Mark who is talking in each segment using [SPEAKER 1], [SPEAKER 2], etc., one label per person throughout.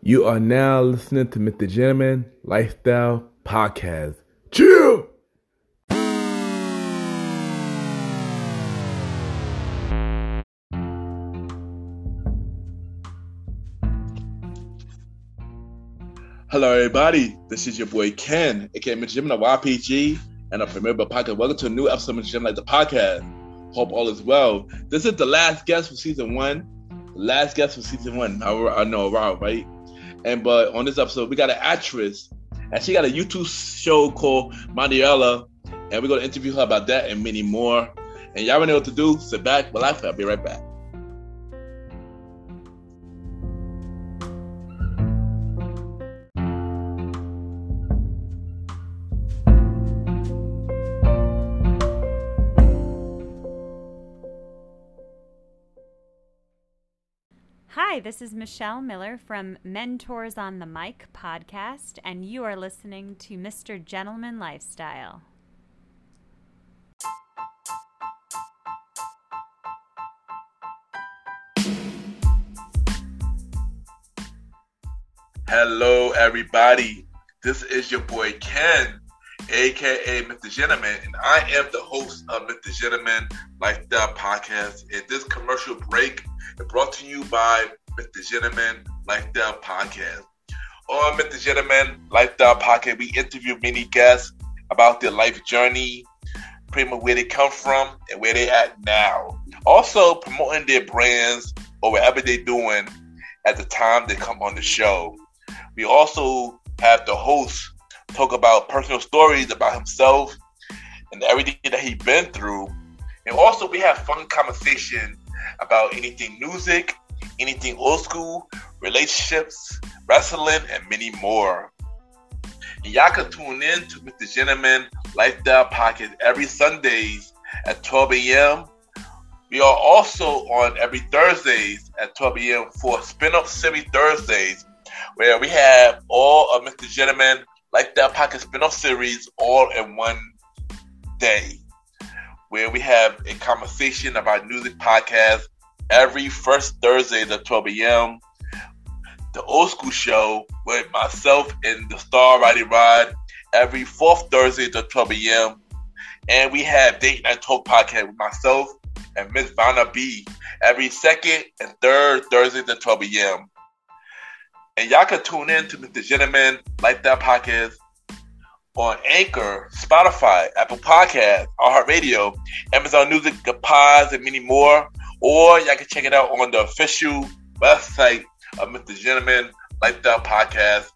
[SPEAKER 1] You are now listening to Mr. Gentleman Lifestyle Podcast. Chill! Hello, everybody. This is your boy Ken, aka Mr. Gentleman YPG, and a Premier Podcast. Welcome to a new episode of Mr. Gentleman Lifestyle Podcast. Hope all is well. This is the last guest for season one. Last guest for season one. I, I know, right? And but on this episode, we got an actress, and she got a YouTube show called Mariela, and we're gonna interview her about that and many more. And y'all know what to do. Sit back, relax. I'll be right back.
[SPEAKER 2] Hi, this is Michelle Miller from Mentors on the Mic podcast, and you are listening to Mr. Gentleman Lifestyle.
[SPEAKER 1] Hello, everybody. This is your boy Ken, aka Mr. Gentleman, and I am the host of Mr. Gentleman Lifestyle Podcast. And this commercial break to you by Mr. Gentleman Lifestyle Podcast. On Mr. Gentleman Lifestyle Podcast, we interview many guests about their life journey, pretty much where they come from and where they at now. Also promoting their brands or whatever they're doing at the time they come on the show. We also have the host talk about personal stories about himself and everything that he's been through. And also we have fun conversation about anything music, anything old school, relationships, wrestling, and many more. And y'all can tune in to Mr. Gentleman Lifestyle Podcast every Sundays at 12 a.m. We are also on every Thursdays at 12 a.m. for Spin-Off Series Thursdays, where we have all of Mr. Gentleman Lifestyle Podcast spin-off series all in one day, where we have a conversation about music podcast every first Thursday at 12 a.m. The old school show with myself and the Star Riding Rod every fourth Thursday at 12 a.m. And we have Date Night Talk podcast with myself and Miss Vanna B every second and third Thursday at 12 a.m. And y'all can tune in to Mr. Gentleman Lifestyle Podcast on Anchor, Spotify, Apple Podcast, iHeartRadio, Amazon Music, the Pods, and many more. Or y'all can check it out on the official website of Mr. Gentleman Lifestyle Podcast,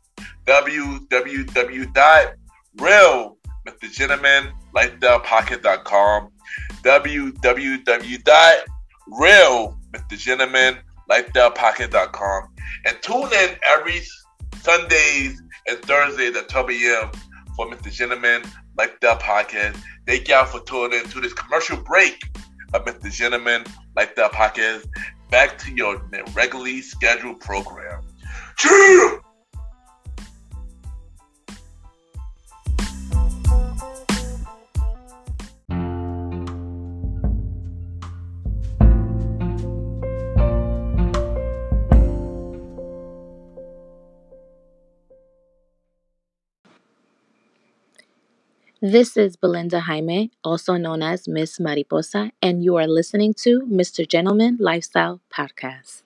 [SPEAKER 1] www.realmrgentlemanlifestylepodcast.com, www.realmrgentlemanlifestylepodcast.com, and tune in every Sundays and Thursdays at 12 a.m. for Mr. Gentleman Lifestyle Podcast. Thank y'all for tuning in to this commercial break of Mr. Gentleman Lifestyle Podcast. Back to your regularly scheduled program. Chill!
[SPEAKER 3] This is Belinda Jaime, also known as Miss Mariposa, and you are listening to Mr. Gentleman Lifestyle Podcast.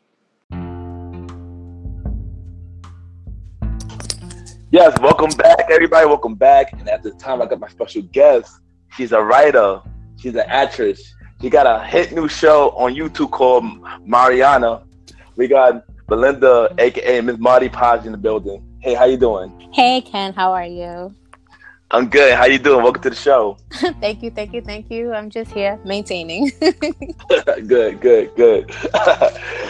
[SPEAKER 1] Yes, welcome back, everybody. Welcome back. And at this time, I got my special guest. She's a writer, she's an actress. She got a hit new show on YouTube called Mariana. We got Belinda, aka Miss Marty Paz, in the building. Hey, how you doing?
[SPEAKER 3] Hey, Ken, how are you?
[SPEAKER 1] I'm good. How you doing? Welcome to the show.
[SPEAKER 3] thank you, thank you, thank you. I'm just here maintaining.
[SPEAKER 1] good, good, good.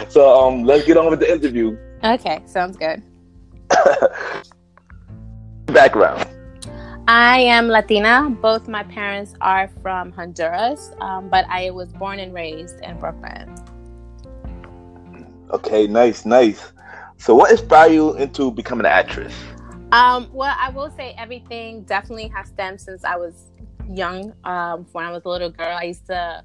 [SPEAKER 1] so um, let's get on with the interview.
[SPEAKER 3] Okay, sounds good.
[SPEAKER 1] Background.
[SPEAKER 3] I am Latina. Both my parents are from Honduras, um, but I was born and raised in Brooklyn.
[SPEAKER 1] Okay, nice, nice. So, what inspired you into becoming an actress?
[SPEAKER 3] Um, well, I will say everything definitely has stemmed since I was young. Um, when I was a little girl, I used to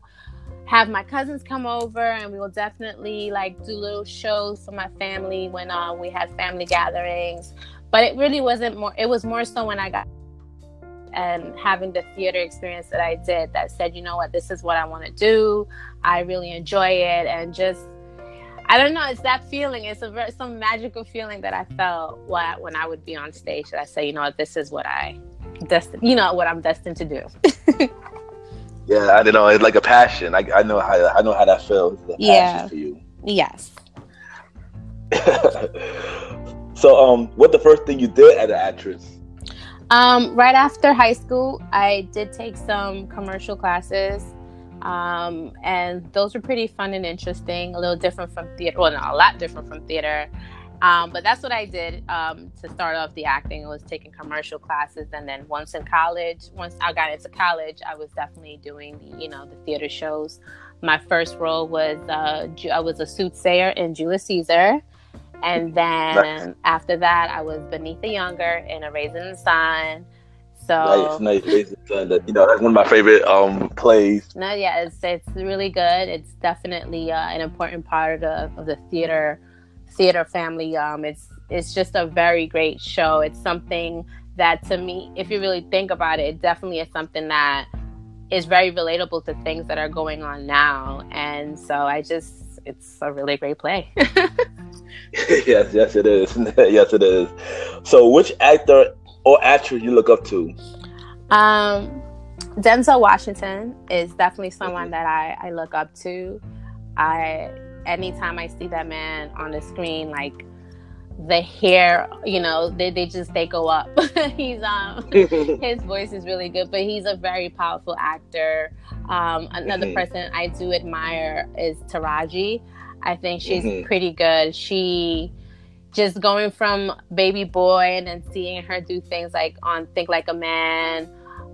[SPEAKER 3] have my cousins come over and we will definitely like do little shows for my family when uh, we had family gatherings. But it really wasn't more it was more so when i got and having the theater experience that i did that said you know what? This is what i want to do. I really enjoy it. And just i don't know it's that feeling it's a very some magical feeling that i felt when i would be on stage that i say you know what this is what i destined you know what i'm destined to do
[SPEAKER 1] Yeah, I don't know. It's like a passion. I, I know how I know how that feels.
[SPEAKER 3] yeah. for you. Yes.
[SPEAKER 1] so, um, what the first thing you did as an actress?
[SPEAKER 3] Um, right after high school, I did take some commercial classes, um, and those were pretty fun and interesting. A little different from theater. Well, not a lot different from theater. Um, but that's what I did um, to start off the acting. I was taking commercial classes, and then once in college, once I got into college, I was definitely doing the you know the theater shows. My first role was uh, I was a soothsayer in Julius Caesar, and then nice. after that, I was Beneatha Younger in A Raisin in the Sun.
[SPEAKER 1] So nice, nice. You know, that's one of my favorite um plays.
[SPEAKER 3] No, yeah, it's it's really good. It's definitely uh, an important part of the of the theater theater family. Um, it's it's just a very great show. It's something that to me, if you really think about it, it definitely is something that is very relatable to things that are going on now. And so I just it's a really great play.
[SPEAKER 1] yes, yes it is. yes it is. So which actor or actress you look up to?
[SPEAKER 3] Um Denzel Washington is definitely someone that I, I look up to. I anytime I see that man on the screen, like the hair, you know, they, they just they go up. he's um his voice is really good, but he's a very powerful actor. Um, another mm-hmm. person I do admire is Taraji. I think she's mm-hmm. pretty good. She just going from baby boy and then seeing her do things like on Think Like a Man.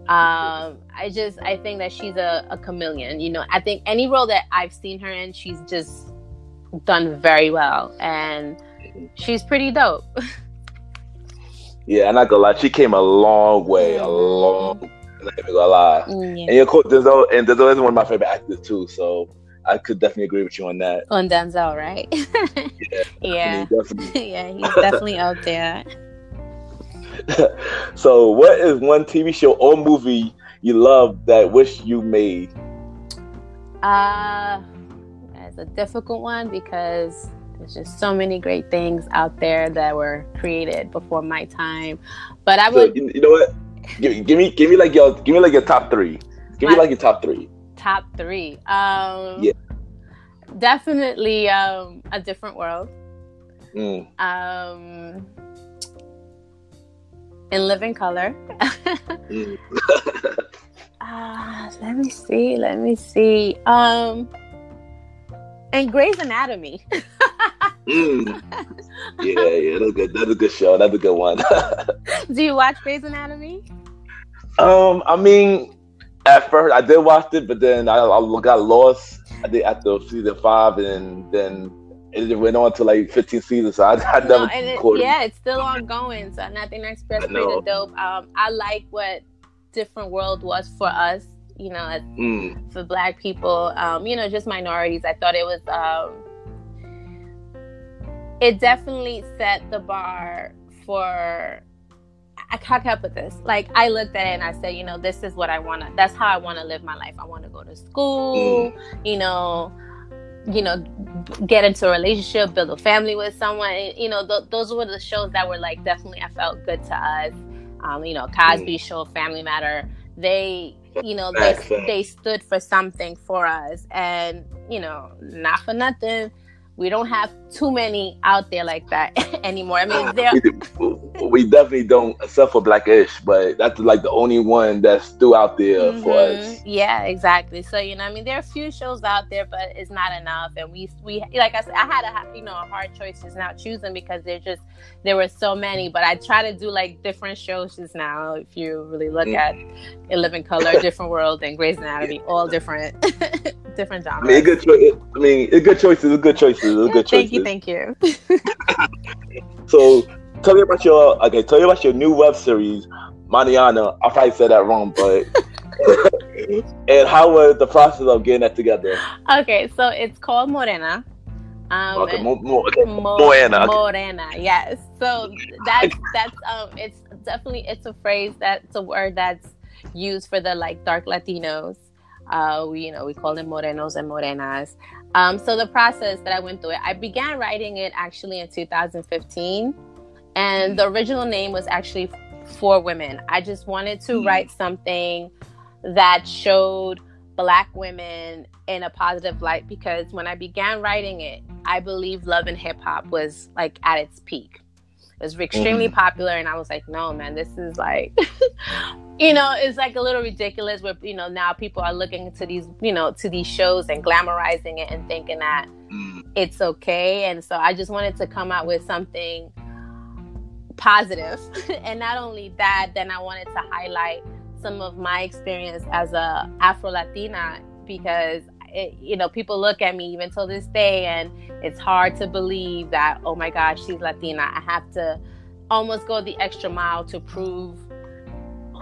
[SPEAKER 3] Um, I just I think that she's a, a chameleon. You know, I think any role that I've seen her in, she's just done very well, and she's pretty dope.
[SPEAKER 1] yeah, I'm not gonna lie, she came a long way, mm-hmm. a long. I'm not gonna lie. Mm, yeah. And your coach Denzel, and Denzel is one of my favorite actors too. So I could definitely agree with you on that.
[SPEAKER 3] On Denzel, right? yeah. Yeah. Definitely. yeah, he's definitely out there.
[SPEAKER 1] so, what is one TV show or movie you love that wish you made?
[SPEAKER 3] Uh it's a difficult one because there's just so many great things out there that were created before my time. But I would,
[SPEAKER 1] so, you know what? Give, give, me, give me like your, give me like your top three. Give me like your top three.
[SPEAKER 3] Top three. Um, yeah. Definitely um, a different world. Mm. Um, in living color. mm. uh, let me see. Let me see. Um, and Grey's Anatomy.
[SPEAKER 1] mm. Yeah, yeah, that's good. That's a good show. That's a good one.
[SPEAKER 3] Do you watch Grey's Anatomy?
[SPEAKER 1] Um, I mean, at first I did watch it, but then I, I got lost. I did after season five, and then it went on to like 15 seasons. So I, I
[SPEAKER 3] no, never. It, yeah, it's still ongoing. So Nothing Express pretty dope. Um, I like what Different World was for us you know, mm. for black people, um, you know, just minorities. I thought it was, um, it definitely set the bar for, I can I with this? Like, I looked at it and I said, you know, this is what I want to, that's how I want to live my life. I want to go to school, mm. you know, you know, get into a relationship, build a family with someone. You know, th- those were the shows that were like definitely I felt good to us. Um, you know, Cosby mm. Show, Family Matter. They you know they they stood for something for us and you know not for nothing we don't have too many out there like that anymore. I mean, there
[SPEAKER 1] we, definitely don't, except for Blackish, but that's like the only one that's still out there mm-hmm. for us.
[SPEAKER 3] Yeah, exactly. So you know, I mean, there are a few shows out there, but it's not enough. And we we like I said, I had a you know a hard choice just now choosing because there just there were so many. But I try to do like different shows just now. If you really look mm-hmm. at Living Color, Different World, and Grey's Anatomy, all different. different genres. I
[SPEAKER 1] mean, good choice. I mean, a good choices. A good choices. Good choices.
[SPEAKER 3] Thank you.
[SPEAKER 1] Thank you. so, tell me about your. Okay, tell me about your new web series, Maniana. I probably said that wrong, but
[SPEAKER 4] and how was the process of getting that together?
[SPEAKER 3] Okay, so it's called Morena.
[SPEAKER 4] Um, okay, mo- mo- okay. Mo- Morena.
[SPEAKER 3] Morena, yes. So that's that's um, it's definitely it's a phrase that's a word that's used for the like dark Latinos. Uh, we you know we call them morenos and morenas. Um, so the process that I went through it, I began writing it actually in 2015, and the original name was actually for women. I just wanted to mm. write something that showed black women in a positive light because when I began writing it, I believe love and hip hop was like at its peak. It was extremely mm. popular, and I was like, no, man, this is like, you know, it's like a little ridiculous. Where you know now people are looking to these, you know, to these shows and glamorizing it and thinking that mm. it's okay. And so I just wanted to come out with something positive. positive, and not only that, then I wanted to highlight some of my experience as a Afro Latina because it, you know people look at me even till this day and it's hard to believe that oh my gosh she's Latina. I have to almost go the extra mile to prove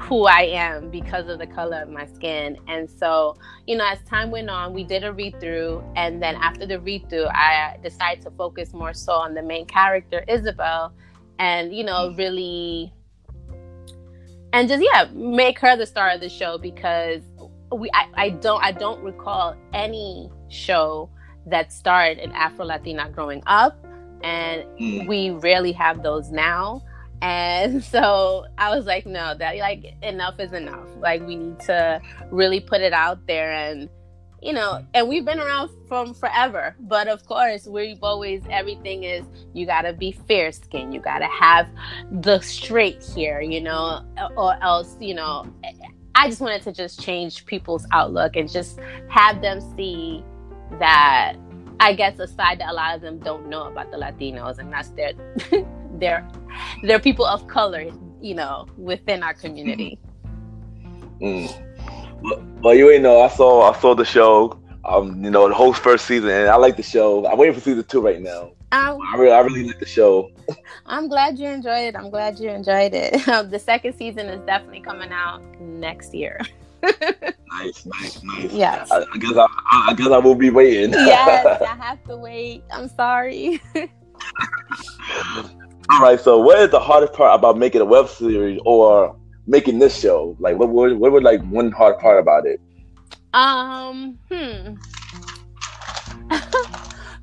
[SPEAKER 3] who I am because of the color of my skin. And so, you know, as time went on, we did a read through. And then after the read through, I decided to focus more so on the main character, Isabel, and, you know, really and just yeah make her the star of the show because we I, I don't I don't recall any show that starred an Afro Latina growing up, and mm. we rarely have those now. And so I was like, no, that like enough is enough. Like we need to really put it out there and you know, and we've been around from forever. But of course, we've always everything is you gotta be fair skinned, you gotta have the straight hair, you know, or else, you know. I just wanted to just change people's outlook and just have them see that I guess a side that a lot of them don't know about the Latinos, and that's their their their people of color, you know, within our community.
[SPEAKER 4] Mm. Well, you ain't know. I saw I saw the show. Um, you know, the whole first season, and I like the show. I'm waiting for season two right now. Um, I really, I really like the show.
[SPEAKER 3] I'm glad you enjoyed it. I'm glad you enjoyed it. the second season is definitely coming out next year.
[SPEAKER 4] nice, nice, nice.
[SPEAKER 3] Yes.
[SPEAKER 4] I, I guess I, I, guess I will be waiting.
[SPEAKER 3] yes, I have to wait. I'm sorry.
[SPEAKER 4] All right. So, what is the hardest part about making a web series or making this show? Like, what would what would like one hard part about it?
[SPEAKER 3] Um, hmm.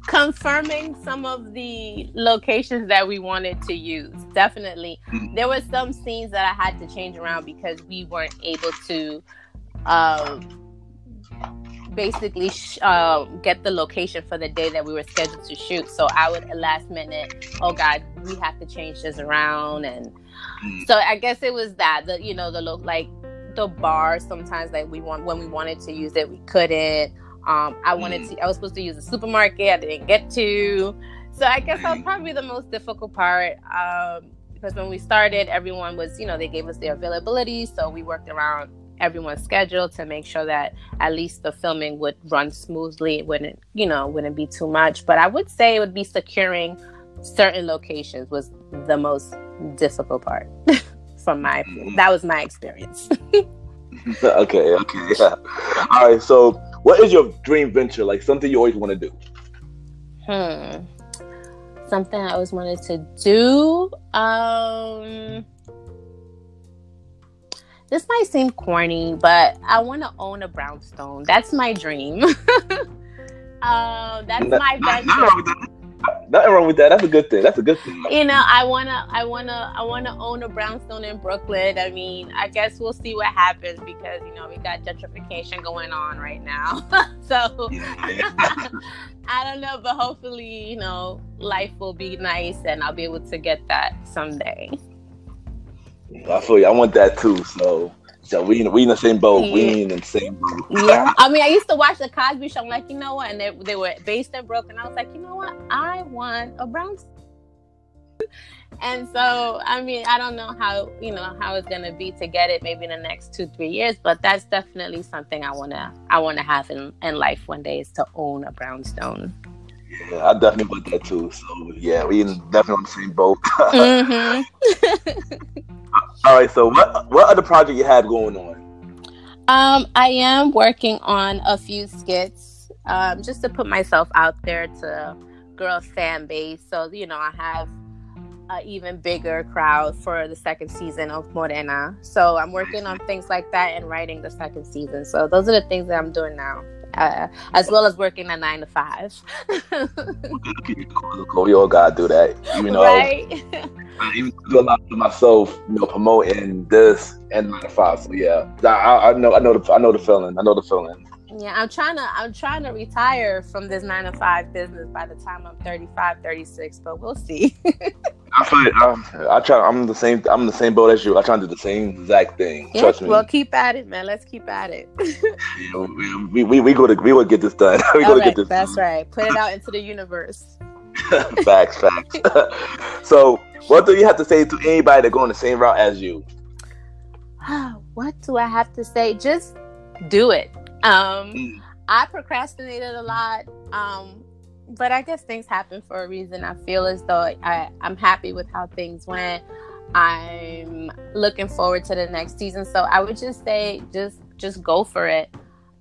[SPEAKER 3] Confirming some of the locations that we wanted to use. Definitely, mm-hmm. there were some scenes that I had to change around because we weren't able to. Um, basically sh- uh, get the location for the day that we were scheduled to shoot. So I would last minute, oh God, we have to change this around, and Mm. So I guess it was that the you know the look like the bar sometimes like we want when we wanted to use it we couldn't. Um, I wanted mm. to I was supposed to use a supermarket I didn't get to. So I guess that was probably the most difficult part. Um, because when we started, everyone was, you know, they gave us their availability. So we worked around everyone's schedule to make sure that at least the filming would run smoothly. It wouldn't, you know, wouldn't be too much. But I would say it would be securing certain locations was the most difficult part from my that was my experience
[SPEAKER 4] okay okay yeah. all right so what is your dream venture like something you always want to do
[SPEAKER 3] hmm something i always wanted to do um this might seem corny but i want to own a brownstone that's my dream um that's my venture
[SPEAKER 4] Nothing wrong with that. That's a good thing. That's a good thing.
[SPEAKER 3] You know, I wanna, I wanna, I wanna own a brownstone in Brooklyn. I mean, I guess we'll see what happens because you know we got gentrification going on right now. so I don't know, but hopefully, you know, life will be nice and I'll be able to get that someday.
[SPEAKER 4] I feel you. I want that too. So so we we in the same boat. Yeah. We in the same boat.
[SPEAKER 3] yeah. I mean, I used to watch the Cosby Show. I'm like, you know what? And they, they were based in Brooklyn. And I was like, you know what? I want a brown. And so, I mean, I don't know how you know how it's gonna be to get it maybe in the next two three years, but that's definitely something I wanna I wanna have in in life one day is to own a brownstone.
[SPEAKER 4] Yeah, I definitely want that too. So yeah, we definitely on the same boat. mm-hmm. All right. So what what other project you have going on?
[SPEAKER 3] Um, I am working on a few skits, um, just to put myself out there to a fan base. So you know, I have an even bigger crowd for the second season of Morena. So I'm working on things like that and writing the second season. So those are the things that I'm doing now. Uh, as well as working a nine to five.
[SPEAKER 4] we all gotta do that, you know. Right? I even do a lot for myself, you know, promoting this and nine to five. So yeah, I, I know, I know, the, I know the feeling. I know the feeling.
[SPEAKER 3] Yeah, I'm trying to I'm trying to retire from this 9 to 5 business by the time I'm 35, 36, but we'll see.
[SPEAKER 4] I feel it. Um, I try. I'm the same. I'm the same boat as you. I try to do the same exact thing. Yeah, Trust me.
[SPEAKER 3] Well, keep at it, man. Let's keep at it.
[SPEAKER 4] yeah, we, we, we, go to we will get this done. we
[SPEAKER 3] go to get this. That's done. right. Put it out into the universe.
[SPEAKER 4] facts, facts. so, what do you have to say to anybody that going the same route as you?
[SPEAKER 3] what do I have to say? Just do it. Um, mm. I procrastinated a lot. Um, but I guess things happen for a reason. I feel as though I, I'm happy with how things went. I'm looking forward to the next season. So I would just say just just go for it.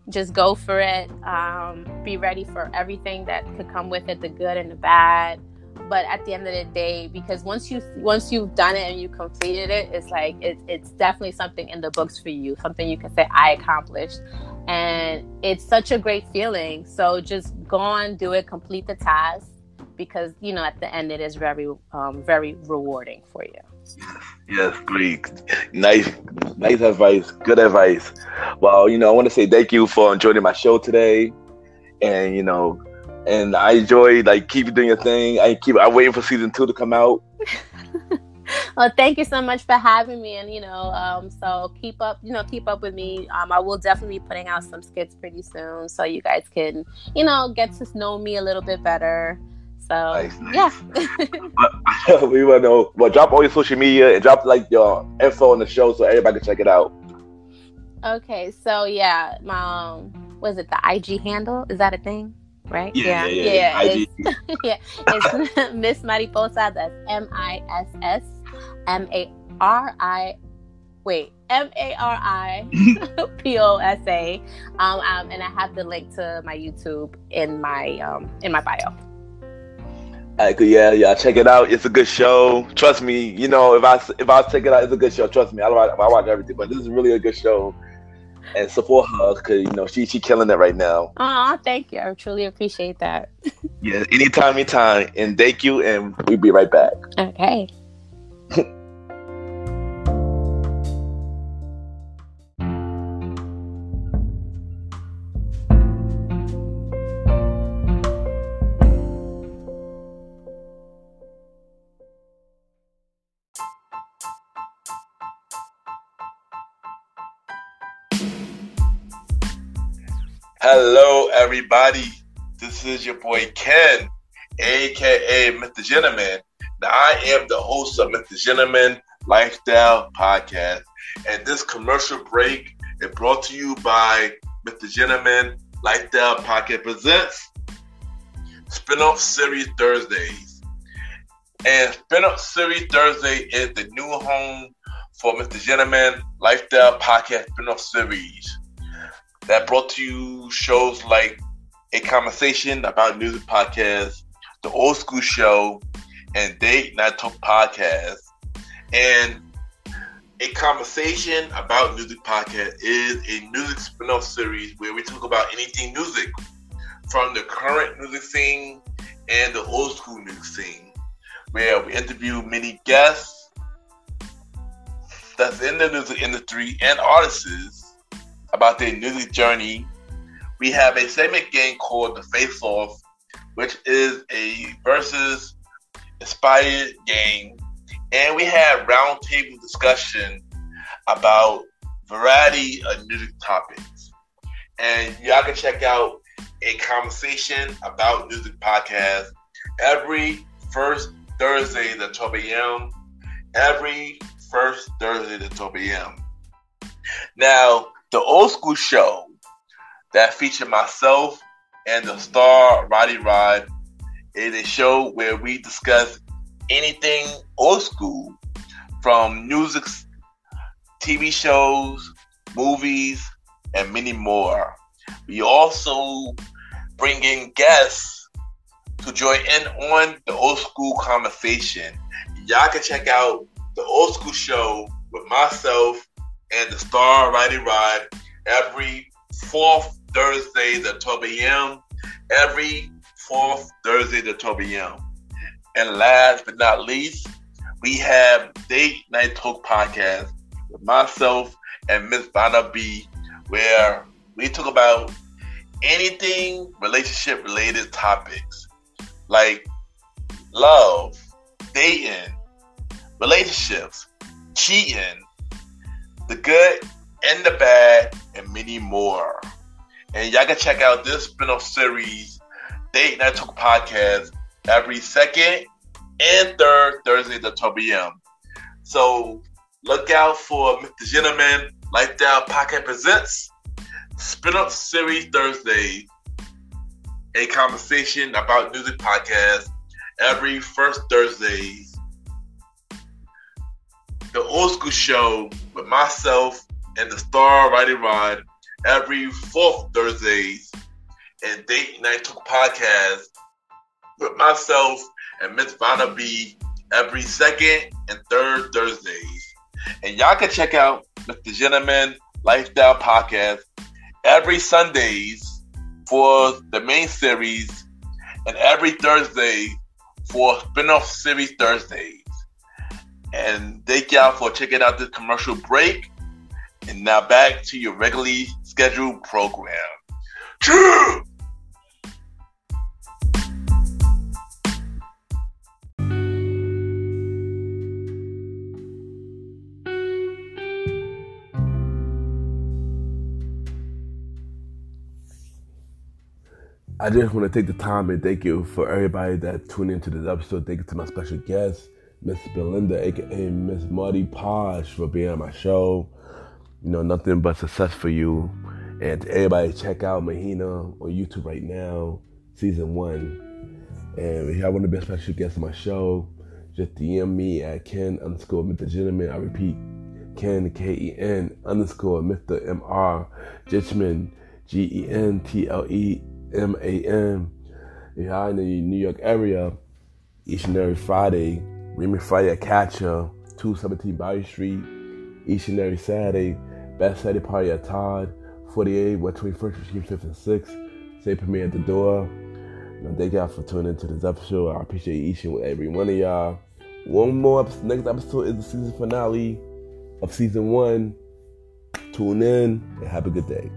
[SPEAKER 3] Just go for it. Um, be ready for everything that could come with it, the good and the bad. But at the end of the day, because once you once you've done it and you completed it, it's like it, it's definitely something in the books for you, something you can say I accomplished. And it's such a great feeling. So just go on do it complete the task because you know at the end it is very um, very rewarding for you.
[SPEAKER 4] Yes great nice nice advice good advice. Well you know i want to say thank you for joining my show today. And you know and i enjoy like keep doing your thing i keep i waiting for season two to come out
[SPEAKER 3] well, thank you so much for having me, and you know, um, so keep up, you know, keep up with me. Um, I will definitely be putting out some skits pretty soon, so you guys can, you know, get to know me a little bit better. So nice, nice.
[SPEAKER 4] yeah, we want to know. Well, drop all your social media and drop like your info on the show so everybody can check it out.
[SPEAKER 3] Okay, so yeah, my um, was it the IG handle? Is that a thing? Right?
[SPEAKER 4] Yeah, yeah, yeah.
[SPEAKER 3] yeah. It's, yeah, it's Miss Mariposa. That's M I S S M A R I. Wait, M A R I P O S A. Um, um, and I have the link to my YouTube in my um in my bio.
[SPEAKER 4] Like, yeah, yeah, check it out. It's a good show. Trust me. You know, if I if I check it out, it's a good show. Trust me. I, I watch everything, but this is really a good show and support her because you know she she killing it right now.
[SPEAKER 3] Oh, thank you. I truly appreciate that.
[SPEAKER 4] yeah, anytime, anytime, and thank you, and we'll be right back.
[SPEAKER 3] Okay.
[SPEAKER 1] Hello, everybody. This is your boy Ken, aka Mr. Gentleman. Now, I am the host of Mr. Gentleman Lifestyle Podcast, and this commercial break is brought to you by Mr. Gentleman Lifestyle Podcast presents Spinoff Series Thursdays. And Spinoff Series Thursday is the new home for Mr. Gentleman Lifestyle Podcast Spinoff Series that brought to you shows like A Conversation About Music Podcast, The Old School Show, and Date Night Talk Podcast. And A Conversation About Music Podcast is a music spin-off series where we talk about anything music from the current music scene and the old school music scene, where we interview many guests that's in the music industry and artists about their music journey. We have a segment game called the Face Off, which is a versus inspired game. And we have roundtable discussion about variety of music topics. And y'all can check out a conversation about music podcast every first Thursday at 12 a.m. Every first Thursday at 12 a.m. Now, the old school show that featured myself and the star Roddy Rod is a show where we discuss anything old school from music, TV shows, movies, and many more. We also bring in guests to join in on the old school conversation. Y'all can check out the old school show with myself and the Star Righty Rod every fourth Thursday at 12 a.m. Every fourth Thursday at 12 a.m. And last but not least, we have Date Night Talk Podcast with myself and Miss Vanna B, where we talk about anything relationship related topics like love, dating, relationships, cheating, the good and the bad, and many more. And y'all can check out this spin-off series, Date Night Talk Podcast, every second and third Thursday at 12 p.m. So look out for Mr. Gentleman Lifestyle Podcast Presents Spin Off Series Thursday, a conversation about music podcast every first Thursday. The Old School Show with myself and the Star Righty Rod every fourth Thursdays, and Date Night Talk Podcast with myself and Miss Vanna B every second and third Thursdays. And y'all can check out Mr. Gentleman Lifestyle Podcast every Sundays for the main series and every Thursday for spin-off series Thursdays. And thank y'all for checking out this commercial break. And now back to your regularly scheduled program. True!
[SPEAKER 5] I just want to take the time and thank you for everybody that tuned into this episode. Thank you to my special guest, Miss Belinda, aka Miss Marty Posh, for being on my show. You know, nothing but success for you. And everybody, check out Mahina on YouTube right now, season one. And if y'all want to be a special guest on my show, just DM me at Ken underscore Mr. Gentleman. I repeat, Ken, K E N underscore Mr. M R Gentleman, G E N T L E M A M. If y'all in the New York area, each and every Friday, Remy Friday at Catcher, 217 Bayou Street, each and every Saturday, Best Saturday Party at Todd, 48 West 21st, between 5th and 6th. Say premiere at the door. Thank y'all for tuning into this episode. I appreciate each and every one of y'all. One more episode, next episode is the season finale of season one. Tune in and have a good day.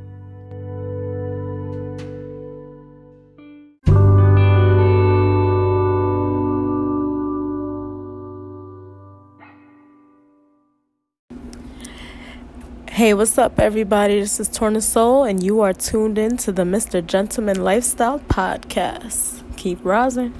[SPEAKER 6] Hey, what's up, everybody? This is Torna Soul, and you are tuned in to the Mr. Gentleman Lifestyle Podcast. Keep rising.